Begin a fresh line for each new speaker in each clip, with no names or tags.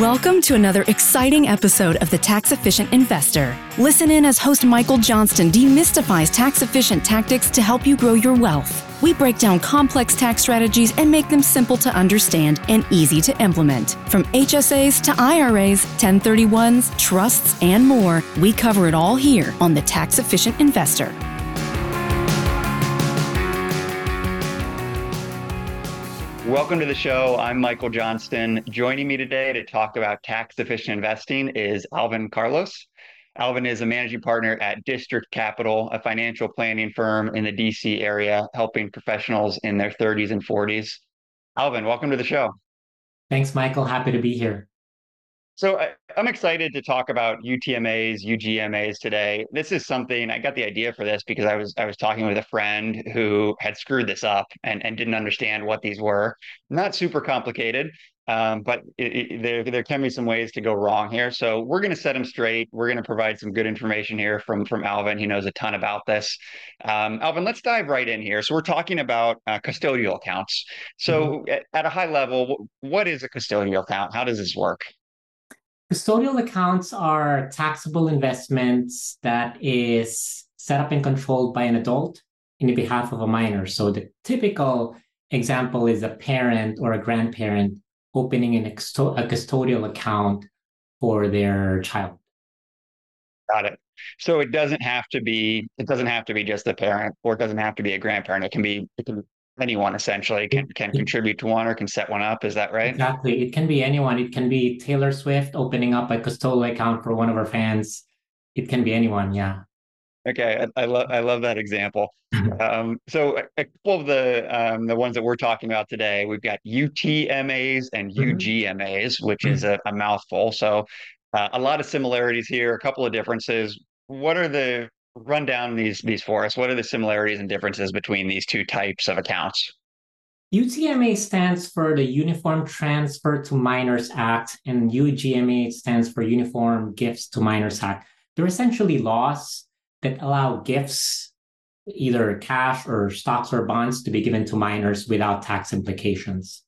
Welcome to another exciting episode of The Tax Efficient Investor. Listen in as host Michael Johnston demystifies tax efficient tactics to help you grow your wealth. We break down complex tax strategies and make them simple to understand and easy to implement. From HSAs to IRAs, 1031s, trusts, and more, we cover it all here on The Tax Efficient Investor.
Welcome to the show. I'm Michael Johnston. Joining me today to talk about tax efficient investing is Alvin Carlos. Alvin is a managing partner at District Capital, a financial planning firm in the DC area, helping professionals in their 30s and 40s. Alvin, welcome to the show.
Thanks, Michael. Happy to be here.
So I, am excited to talk about UTMAs, UGMAs today. This is something I got the idea for this because I was I was talking with a friend who had screwed this up and, and didn't understand what these were. Not super complicated, um, but it, it, there there can be some ways to go wrong here. So we're going to set him straight. We're going to provide some good information here from from Alvin. He knows a ton about this. Um, Alvin, let's dive right in here. So we're talking about uh, custodial accounts. So mm-hmm. at, at a high level, what is a custodial account? How does this work?
Custodial accounts are taxable investments that is set up and controlled by an adult in the behalf of a minor. So the typical example is a parent or a grandparent opening an exto- a custodial account for their child.
Got it. So it doesn't have to be it doesn't have to be just the parent or it doesn't have to be a grandparent. It can be it can anyone essentially can can contribute to one or can set one up. Is that right?
Exactly. It can be anyone. It can be Taylor Swift opening up a custodial account for one of her fans. It can be anyone. Yeah.
Okay, I, I love I love that example. um, so a couple of the um, the ones that we're talking about today, we've got UTMAs and mm-hmm. UGMAs, which mm-hmm. is a, a, mouthful. So uh, a lot of similarities here, a couple of differences. What are the run down these these for us. What are the similarities and differences between these two types of accounts?
UTMA stands for the Uniform Transfer to Minors Act, and UGMA stands for Uniform Gifts to Minors Act. They're essentially laws that allow gifts, either cash or stocks or bonds, to be given to minors without tax implications.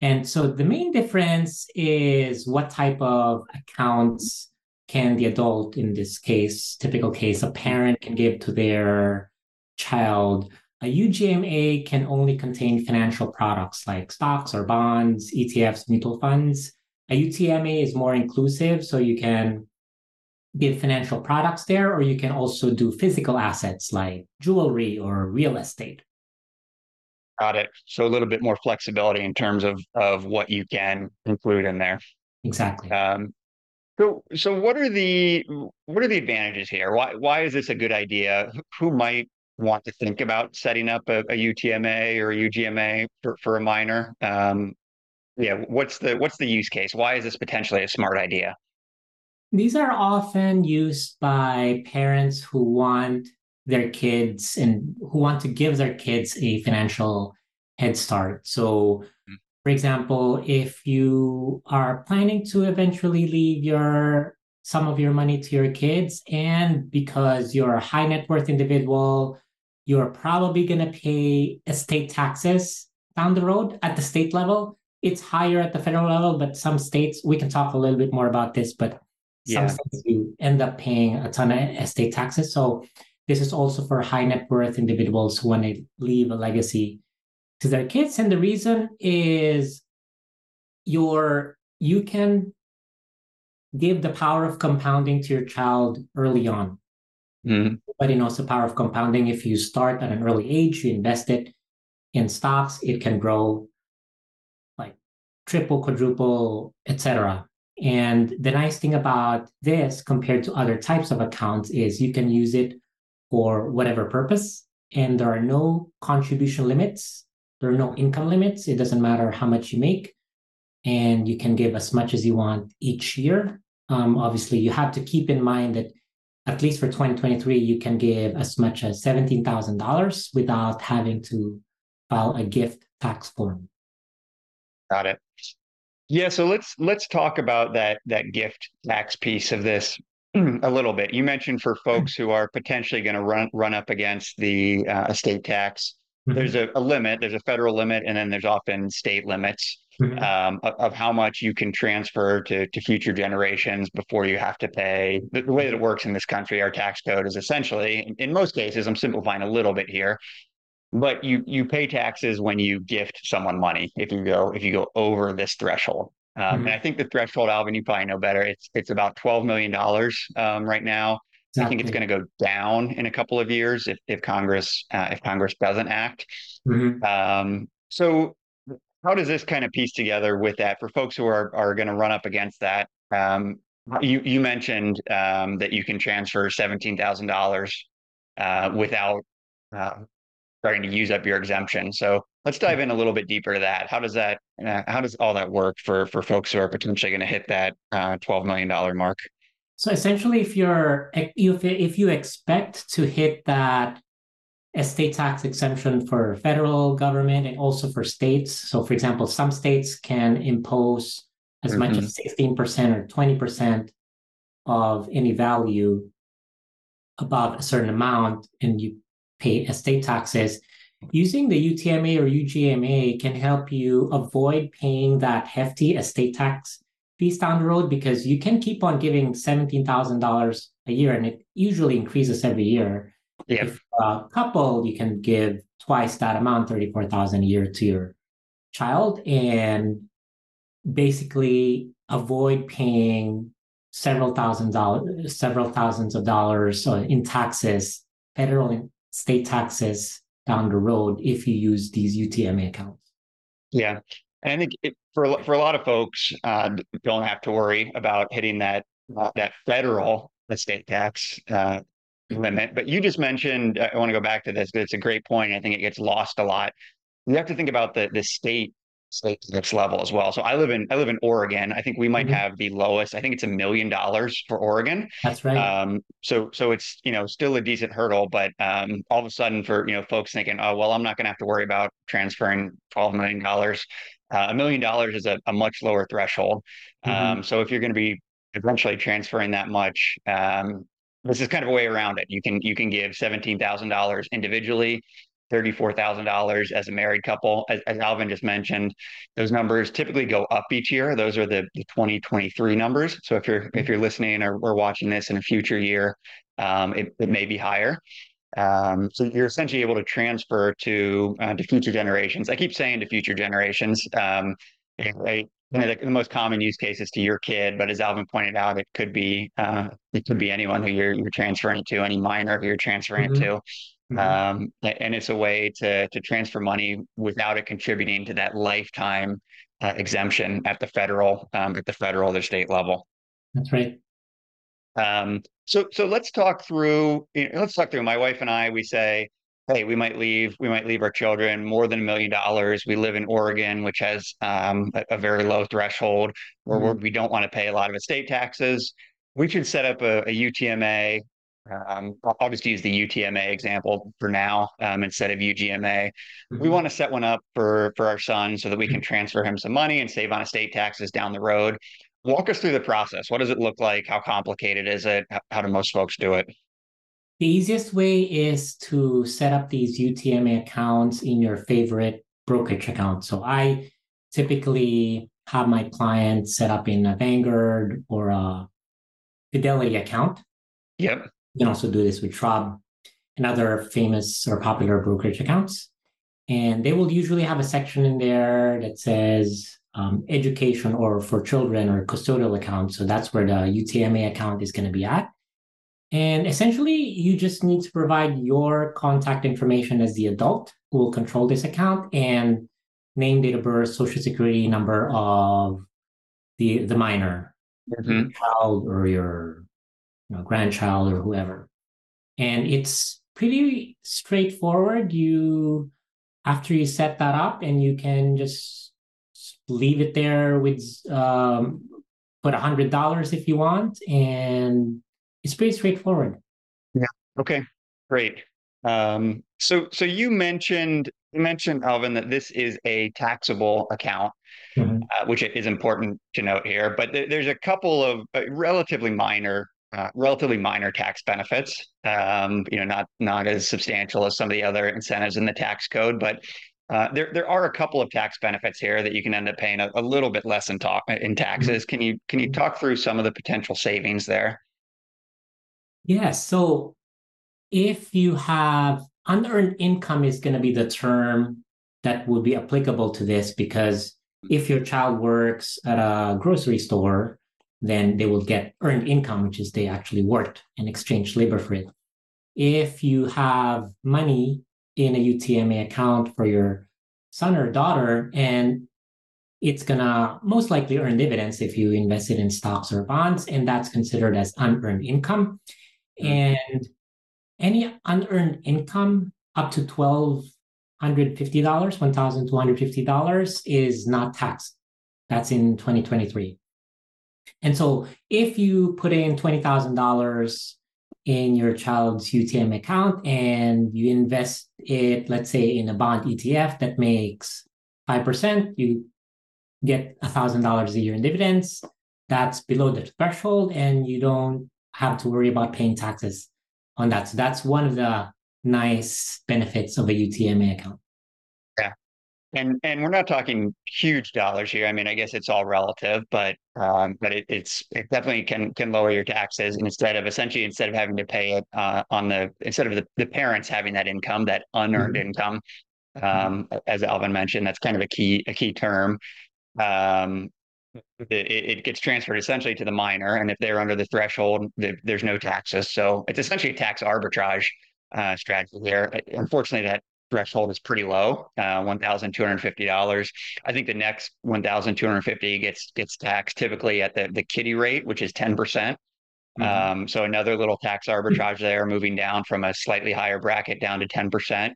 And so the main difference is what type of accounts can the adult, in this case, typical case, a parent can give to their child. A UGMA can only contain financial products like stocks or bonds, ETFs, mutual funds. A UTMA is more inclusive, so you can give financial products there, or you can also do physical assets like jewelry or real estate.
Got it. So a little bit more flexibility in terms of of what you can include in there.
Exactly.
Um, so, so what are the what are the advantages here? Why why is this a good idea? Who might want to think about setting up a, a UTMA or a UGMA for, for a minor? Um, yeah, what's the what's the use case? Why is this potentially a smart idea?
These are often used by parents who want their kids and who want to give their kids a financial head start. So for example, if you are planning to eventually leave your some of your money to your kids, and because you're a high net worth individual, you're probably going to pay estate taxes down the road at the state level. It's higher at the federal level, but some states, we can talk a little bit more about this, but some states you end up paying a ton of estate taxes. So this is also for high net worth individuals who want to leave a legacy to their kids. And the reason is your you can give the power of compounding to your child early on. Mm-hmm. Everybody knows the power of compounding. If you start at an early age, you invest it in stocks, it can grow like triple, quadruple, etc. And the nice thing about this compared to other types of accounts is you can use it for whatever purpose, and there are no contribution limits there are no income limits. It doesn't matter how much you make, and you can give as much as you want each year. Um, obviously, you have to keep in mind that at least for 2023, you can give as much as $17,000 without having to file a gift tax form.
Got it. Yeah, so let's let's talk about that that gift tax piece of this a little bit. You mentioned for folks who are potentially going to run run up against the uh, estate tax mm-hmm. there's a, a, limit, there's a federal limit, and then there's often state limits mm-hmm. um, of, of, how much you can transfer to, to future generations before you have to pay. The, the way that it works in this country, our tax code is essentially, in most cases, I'm simplifying a little bit here, but you you pay taxes when you gift someone money if you go if you go over this threshold. Um, mm-hmm. And I think the threshold, Alvin, you probably know better. It's it's about twelve million dollars um, right now. Exactly. I think it's going to go down in a couple of years if if Congress uh, if Congress doesn't act. Mm-hmm. Um, so how does this kind of piece together with that for folks who are are going to run up against that? Um, you you mentioned um, that you can transfer seventeen thousand uh, dollars without uh, starting to use up your exemption. So let's dive in a little bit deeper to that. How does that uh, how does all that work for for folks who are potentially going to hit that uh, twelve million dollar mark?
So essentially, if you're if if you expect to hit that estate tax exemption for federal government and also for states. So, for example, some states can impose as mm-hmm. much as 16% or 20% of any value above a certain amount, and you pay estate taxes. Using the UTMA or UGMA can help you avoid paying that hefty estate tax down the road because you can keep on giving $17,000 a year and it usually increases every year.
Yeah.
If a couple, you can give twice that amount, 34000 a year to your child and basically avoid paying several thousand dollars, several thousands of dollars uh, in taxes, federal and state taxes down the road if you use these UTMA accounts.
Yeah. And I think it, for for a lot of folks, uh, don't have to worry about hitting that uh, that federal estate tax uh, limit. But you just mentioned, I want to go back to this. It's a great point. I think it gets lost a lot. You have to think about the the state state tax level as well. So I live in I live in Oregon. I think we might mm-hmm. have the lowest. I think it's a million dollars for Oregon.
That's right. Um,
so so it's you know still a decent hurdle, but um, all of a sudden for you know folks thinking, oh well, I'm not going to have to worry about transferring twelve million dollars uh, a million dollars is a, a, much lower threshold. Mm-hmm. Um, so if you're going to be eventually transferring that much, um, this is kind of a way around it. You can you can give seventeen thousand dollars individually, thirty-four thousand dollars as a married couple. As, as, Alvin just mentioned, those numbers typically go up each year. Those are the, the 2023 numbers. So if you're if you're listening or, or watching this in a future year, um, it, it may be higher. Um, so you're essentially able to transfer to uh, to future generations. I keep saying to future generations. Um? You know, the, the, most common use case is to your kid, but as Alvin pointed out, it could be uh, it could be anyone who you're you're transferring to, any minor who you're transferring mm-hmm. it to. Mm-hmm. Um, and it's a way to to transfer money without it contributing to that lifetime uh, exemption at the federal um, at the federal or state level.
That's right.
Um, so so let's talk through. You know, let's talk through. My wife and I, we say, hey, we might leave. We might leave our children more than a million dollars. We live in Oregon, which has um, a, a, very low threshold, where mm-hmm. we don't want to pay a lot of estate taxes. We should set up a, a UTMA. Um, I'll just use the UTMA example for now um, instead of UGMA. Mm-hmm. We want to set one up for for our son so that we can transfer him some money and save on estate taxes down the road. Walk us through the process. What does it look like? How complicated is it? How do most folks do it?
The easiest way is to set up these UTMA accounts in your favorite brokerage account. So I typically have my clients set up in a Vanguard or a Fidelity account.
Yep.
You can also do this with Schwab and other famous or popular brokerage accounts. And they will usually have a section in there that says um, education or for children or custodial account. So that's where the UTMA account is going to be at. And essentially, you just need to provide your contact information as the adult who will control this account and name, date of birth, social security number of the the minor, mm-hmm. child or your you know, grandchild or whoever. And it's pretty straightforward. You after you set that up, and you can just leave it there with um, put a hundred dollars if you want, and it's pretty straightforward.
Yeah. Okay. Great. Um, so, so you mentioned you mentioned Alvin that this is a taxable account, mm-hmm. uh, which is important to note here. But th- there's a couple of uh, relatively minor uh, relatively minor tax benefits. Um, you know, not not as substantial as some of the other incentives in the tax code, but uh, there there are a couple of tax benefits here that you can end up paying a, a little bit less in talk in taxes. Can you can you talk through some of the potential savings there?
Yes. Yeah, so if you have unearned income is going to be the term that would be applicable to this because if your child works at a grocery store then they will get earned income, which is they actually worked and exchanged labor for it. If you have money in a UTMA account for your son or daughter, and it's gonna most likely earn dividends if you invest it in stocks or bonds, and that's considered as unearned income. Mm-hmm. And any unearned income up to twelve hundred fifty dollars, one thousand two hundred fifty dollars, is not taxed. That's in 2023. And so if you put in $20,000 in your child's UTM account and you invest it, let's say, in a bond ETF that makes 5%, you get $1,000 a year in dividends. That's below the threshold, and you don't have to worry about paying taxes on that. So that's one of the nice benefits of a UTMA account.
And and we're not talking huge dollars here. I mean, I guess it's all relative, but um, but it, it's it definitely can can lower your taxes. And instead of essentially instead of having to pay it uh, on the instead of the, the parents having that income, that unearned mm-hmm. income, um, as Alvin mentioned, that's kind of a key a key term. Um, it, it, gets transferred essentially to the minor, and if they're under the threshold, there's no taxes. So it's essentially a tax arbitrage uh, strategy here. Unfortunately, that threshold is pretty low, uh, one thousand two hundred fifty dollars. I think the next one thousand two hundred fifty gets gets taxed typically at the the kiddie rate, which is ten percent. Mm-hmm. Um, so another little tax arbitrage there, moving down from a slightly higher bracket down to ten percent.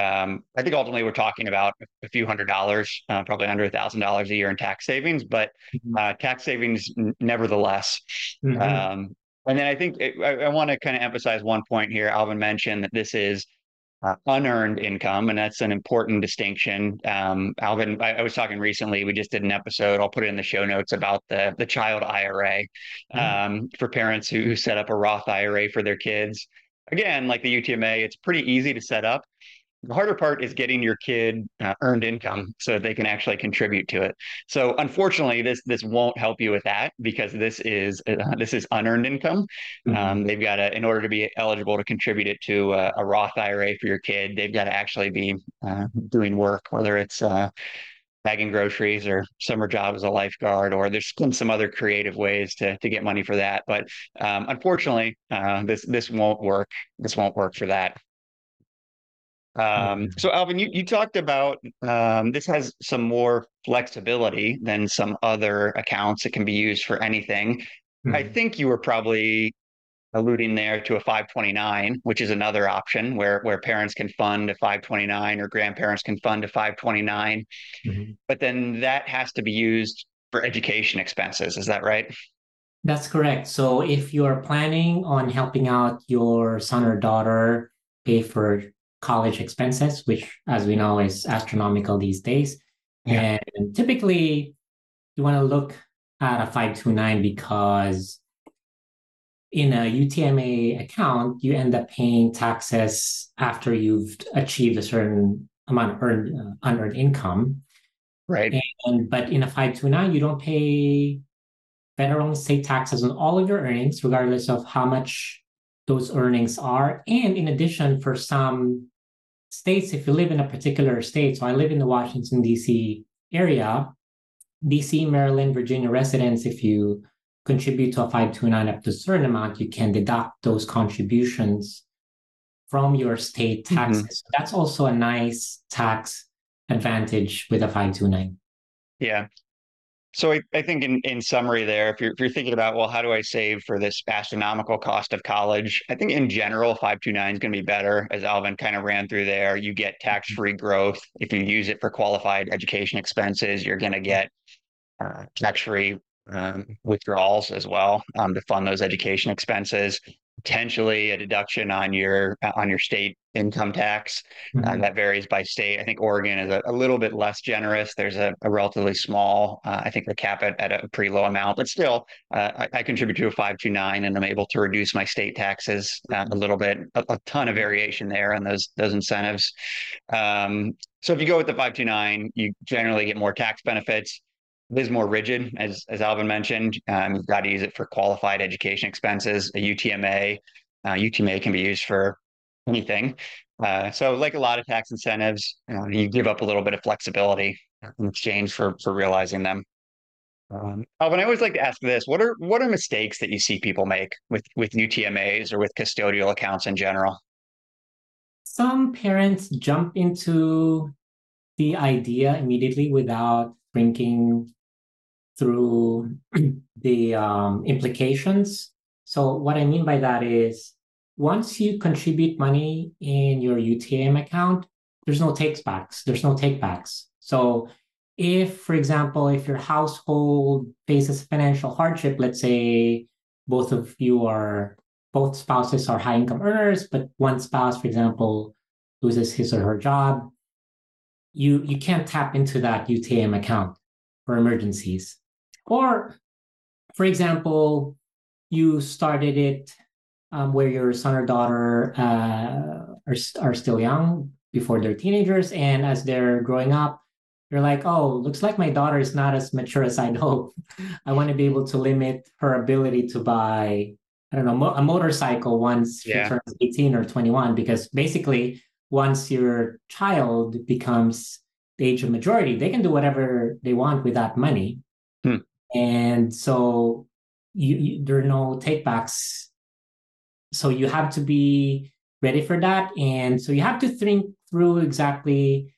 Um, I think ultimately we're talking about a few hundred dollars, uh, probably under a thousand dollars a year in tax savings, but mm-hmm. uh, tax savings n- nevertheless. Mm-hmm. Um, and then I think it, I, I want to kind of emphasize one point here. Alvin mentioned that this is uh, unearned income, and that's an important distinction. Um, Alvin, I, I, was talking recently. We just did an episode. I'll put it in the show notes about the the child IRA mm-hmm. um, for parents who, who set up a Roth IRA for their kids. Again, like the UTMA, it's pretty easy to set up. The harder part is getting your kid uh, earned income so that they can actually contribute to it. So unfortunately, this this won't help you with that because this is uh, this is unearned income. Mm-hmm. Um, they've got to, in order to be eligible to contribute it to a, a Roth IRA for your kid, they've got to actually be uh, doing work, whether it's uh, bagging groceries or summer job as a lifeguard, or there's been some other creative ways to to get money for that. But um, unfortunately, uh, this this won't work. This won't work for that. Um, so Alvin, you, you talked about um, this has some more flexibility than some other accounts. It can be used for anything. Mm-hmm. I think you were probably alluding there to a 529, which is another option where where parents can fund a 529 or grandparents can fund a 529. Mm-hmm. But then that has to be used for education expenses. Is that right?
That's correct. So if you're planning on helping out your son or daughter pay for college expenses, which, as we know, is astronomical these days. Yeah. And typically, you want to look at a 529 because in a UTMA account, you end up paying taxes after you've achieved a certain amount of earned, uh, unearned income.
Right.
And but in a 529, you don't pay federal and state taxes on all of your earnings, regardless of how much those earnings are. And in addition, for some states, if you live in a particular state, so I live in the Washington, D.C. area, DC, Maryland, Virginia residents, if you contribute to a 529 up to a certain amount, you can deduct those contributions from your state mm-hmm. taxes. Mm-hmm. So that's also a nice tax advantage with a 529.
Yeah. So I, I think in, in summary there, if you're, if you're thinking about, well, how do I save for this astronomical cost of college? I think in general, 529 is going to be better. As Alvin kind of ran through there, you get tax-free growth. If you use it for qualified education expenses, you're going to get uh, tax-free um, withdrawals as well um, to fund those education expenses. Potentially a deduction on your on your state income tax. Uh, mm-hmm. Uh, that varies by state. I think Oregon is a, a little bit less generous. There's a, a relatively small, uh, I think, the cap at, at a pretty low amount, but still, uh, I, I, contribute to a 529 and I'm able to reduce my state taxes uh, a little bit. A, a, ton of variation there on those those incentives. Um, so if you go with the 529, you generally get more tax benefits. Is more rigid, as as Alvin mentioned. Um, you've got to use it for qualified education expenses. A UTMA, uh, UTMA can be used for anything. Uh, so, like a lot of tax incentives, you, know, you give up a little bit of flexibility in exchange for for realizing them. Um, Alvin, I always like to ask this: what are what are mistakes that you see people make with with UTMA's or with custodial accounts in general?
Some parents jump into the idea immediately without thinking through the um, implications. So, what I mean by that is once you contribute money in your UTM account, there's no takes backs. There's no take backs. So, if, for example, if your household faces financial hardship, let's say both of you are both spouses are high income earners, but one spouse, for example, loses his or her job, you you can't tap into that UTM account for emergencies. Or, for example, you started it um, where your son or daughter uh, are, are still young before they're teenagers, and as they're growing up, you're like, oh, looks like my daughter is not as mature as I'd hope. I want to be able to limit her ability to buy, I don't know, a motorcycle once yeah. she turns 18 or 21, because basically, once your child becomes the age of majority, they can do whatever they want with that money. And so you, you, there are no takebacks. So you have to be ready for that. And so you have to think through exactly,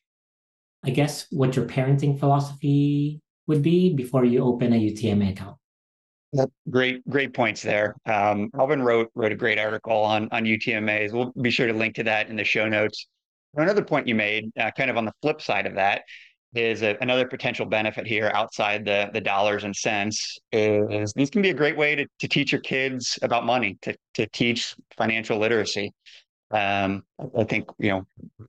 I guess, what your parenting philosophy would be before you open a UTMA account.
That's great, great points there. Um, Alvin wrote wrote a great article on on UTMAs. We'll be sure to link to that in the show notes. Another point you made, uh, kind of on the flip side of that, is a, another potential benefit here outside the the dollars and cents is these can be a great way to, to teach your kids about money, to to teach financial literacy. Um, I think you know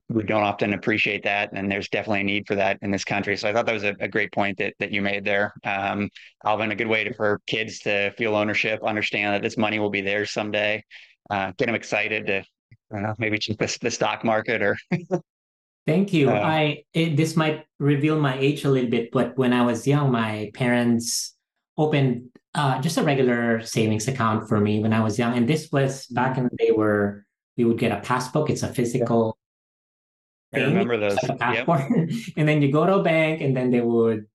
we don't often appreciate that, and there's definitely a need for that in this country. So I thought that was a, a great point that that you made there, um, Alvin. A good way to, for kids to feel ownership, understand that this money will be theirs someday, uh, get them excited to I don't know, maybe check the, the stock market or.
Thank you. Uh, I it, this might reveal my age a little bit, but when I was young, my parents opened uh, just a regular savings account for me when I was young, and this was back in the day where we would get a passbook. It's a physical.
I remember those. Like
passport, yep. and then you go to a bank, and then they would,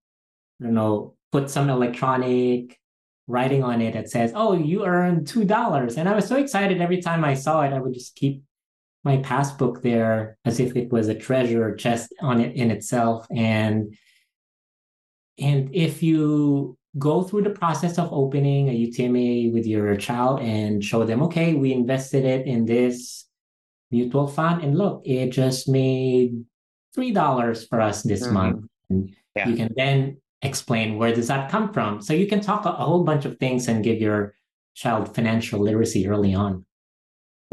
you know, put some electronic writing on it that says, "Oh, you earned two dollars," and I was so excited every time I saw it. I would just keep my passbook there as if it was a treasure chest on it in itself, and and if you go through the process of opening a UTMA with your child and show them, okay, we invested it in this mutual fund, and look, it just made three dollars for us this mm-hmm. month. And yeah. you can then explain where does that come from so you can talk a, a whole bunch of things and give your child financial literacy early on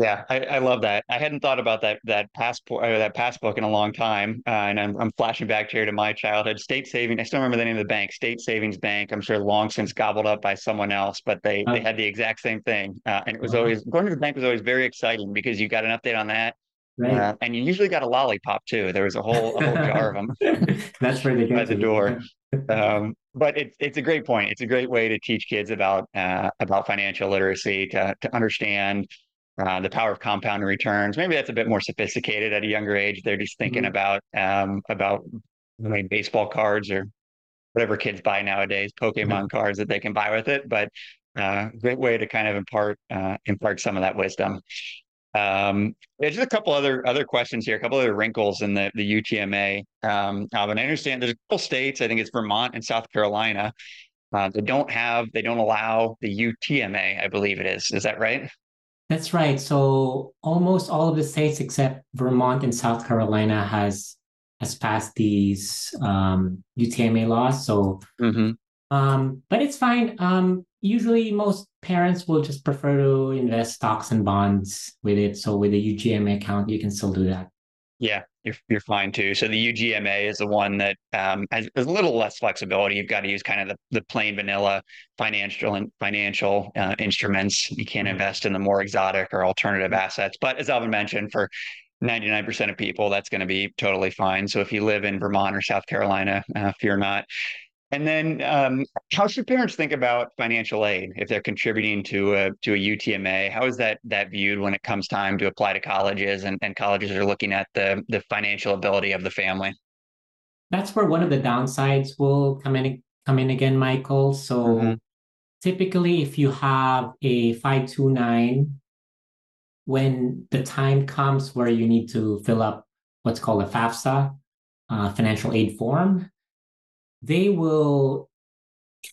yeah, I, I, love that. I hadn't thought about that that passport or that passbook in a long time, uh, and I'm, I'm flashing back here to my childhood. State Savings. I still remember the name of the bank, State Savings Bank. I'm sure long since gobbled up by someone else, but they they had the exact same thing, uh, and it was uh-huh. always going to the bank was always very exciting because you got an update on that, Right. Uh, and you usually got a lollipop too. There was a whole, a whole jar of them.
That's where they
get by the door. Um, but it's it's a great point. It's a great way to teach kids about uh, about financial literacy to to understand uh, the power of compounding returns. Maybe that's a bit more sophisticated at a younger age. They're just thinking mm-hmm. about um, about I mean, baseball cards or whatever kids buy nowadays, Pokemon mm-hmm. cards that they can buy with it. But uh, great way to kind of impart uh, impart some of that wisdom. Um, there's just a couple other other questions here, a couple other wrinkles in the the UTMA. Um, Alvin, I understand there's a couple states. I think it's Vermont and South Carolina. Uh, they don't have, they don't allow the UTMA. I believe it is. Is that right?
That's right. So almost all of the states except Vermont and South Carolina has has passed these um, UTMA laws. So, mm-hmm. um, but it's fine. Um, usually, most parents will just prefer to invest stocks and bonds with it. So with a UGMA account, you can still do that.
Yeah, you're, you're fine too. So the UGMA is the one that um, has, has, a little less flexibility. You've got to use kind of the, the plain vanilla financial and financial uh, instruments. You can't mm-hmm. invest in the more exotic or alternative assets. But as Alvin mentioned, for 99% of people, that's going to be totally fine. So if you live in Vermont or South Carolina, uh, fear not. And then, um, how should parents think about financial aid if they're contributing to a to a UTMA? How is that that viewed when it comes time to apply to colleges and, and colleges are looking at the the financial ability of the family?
That's where one of the downsides will come in come in again, Michael. So mm-hmm. typically, if you have a five two nine, when the time comes where you need to fill up what's called a FAFSA uh, financial aid form they will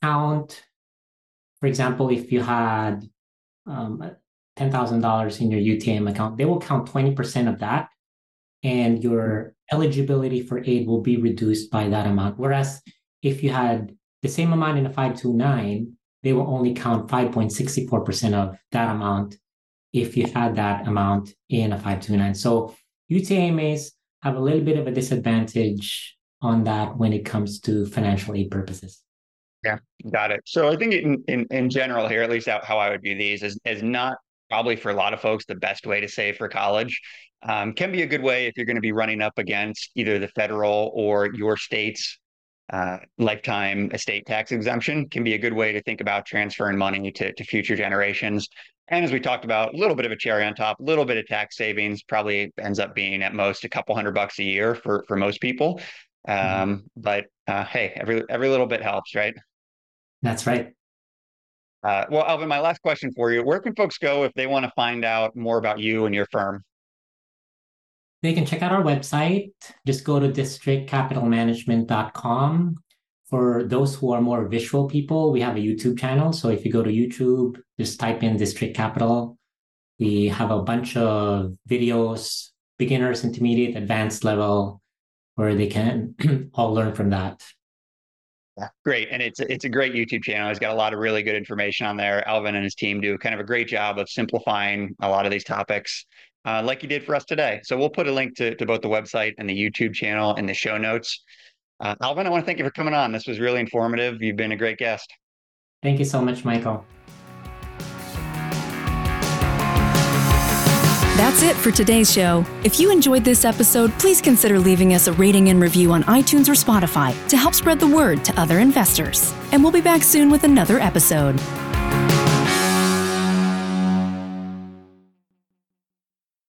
count, for example, if you had um, $10,000 in your UTM account, they will count 20% of that, and your eligibility for aid will be reduced by that amount. Whereas if you had the same amount in a 529, they will only count 5.64% of that amount if you had that amount in a 529. So UTMAs have a little bit of a disadvantage on that when it comes to financial aid purposes.
Yeah, got it. So I think in, in, in general here, at least how I would view these is, is not probably for a lot of folks the best way to save for college. Um, can be a good way if you're going to be running up against either the federal or your state's uh, lifetime estate tax exemption can be a good way to think about transferring money to, to future generations. And as we talked about, a little bit of a cherry on top, a little bit of tax savings probably ends up being at most a couple hundred bucks a year for, for most people. Mm-hmm. Um, but uh, hey, every every little bit helps, right?
That's right.
Uh, well, Alvin, my last question for you: Where can folks go if they want to find out more about you and your firm?
They can check out our website. Just go to districtcapitalmanagement.com. For those who are more visual people, we have a YouTube channel. So if you go to YouTube, just type in District Capital. We have a bunch of videos, beginners, intermediate, advanced level, where they can all learn from that.
Yeah, great. And it's it's a great YouTube channel. He's got a lot of really good information on there. Alvin and his team do kind of a great job of simplifying a lot of these topics, uh, like you did for us today. So we'll put a link to, to both the website and the YouTube channel in the show notes. Uh, Alvin, I want to thank you for coming on. This was really informative. You've been a great guest.
Thank you so much, Michael.
That's it for today's show. If you enjoyed this episode, please consider leaving us a rating and review on iTunes or Spotify to help spread the word to other investors. And we'll be back soon with another episode.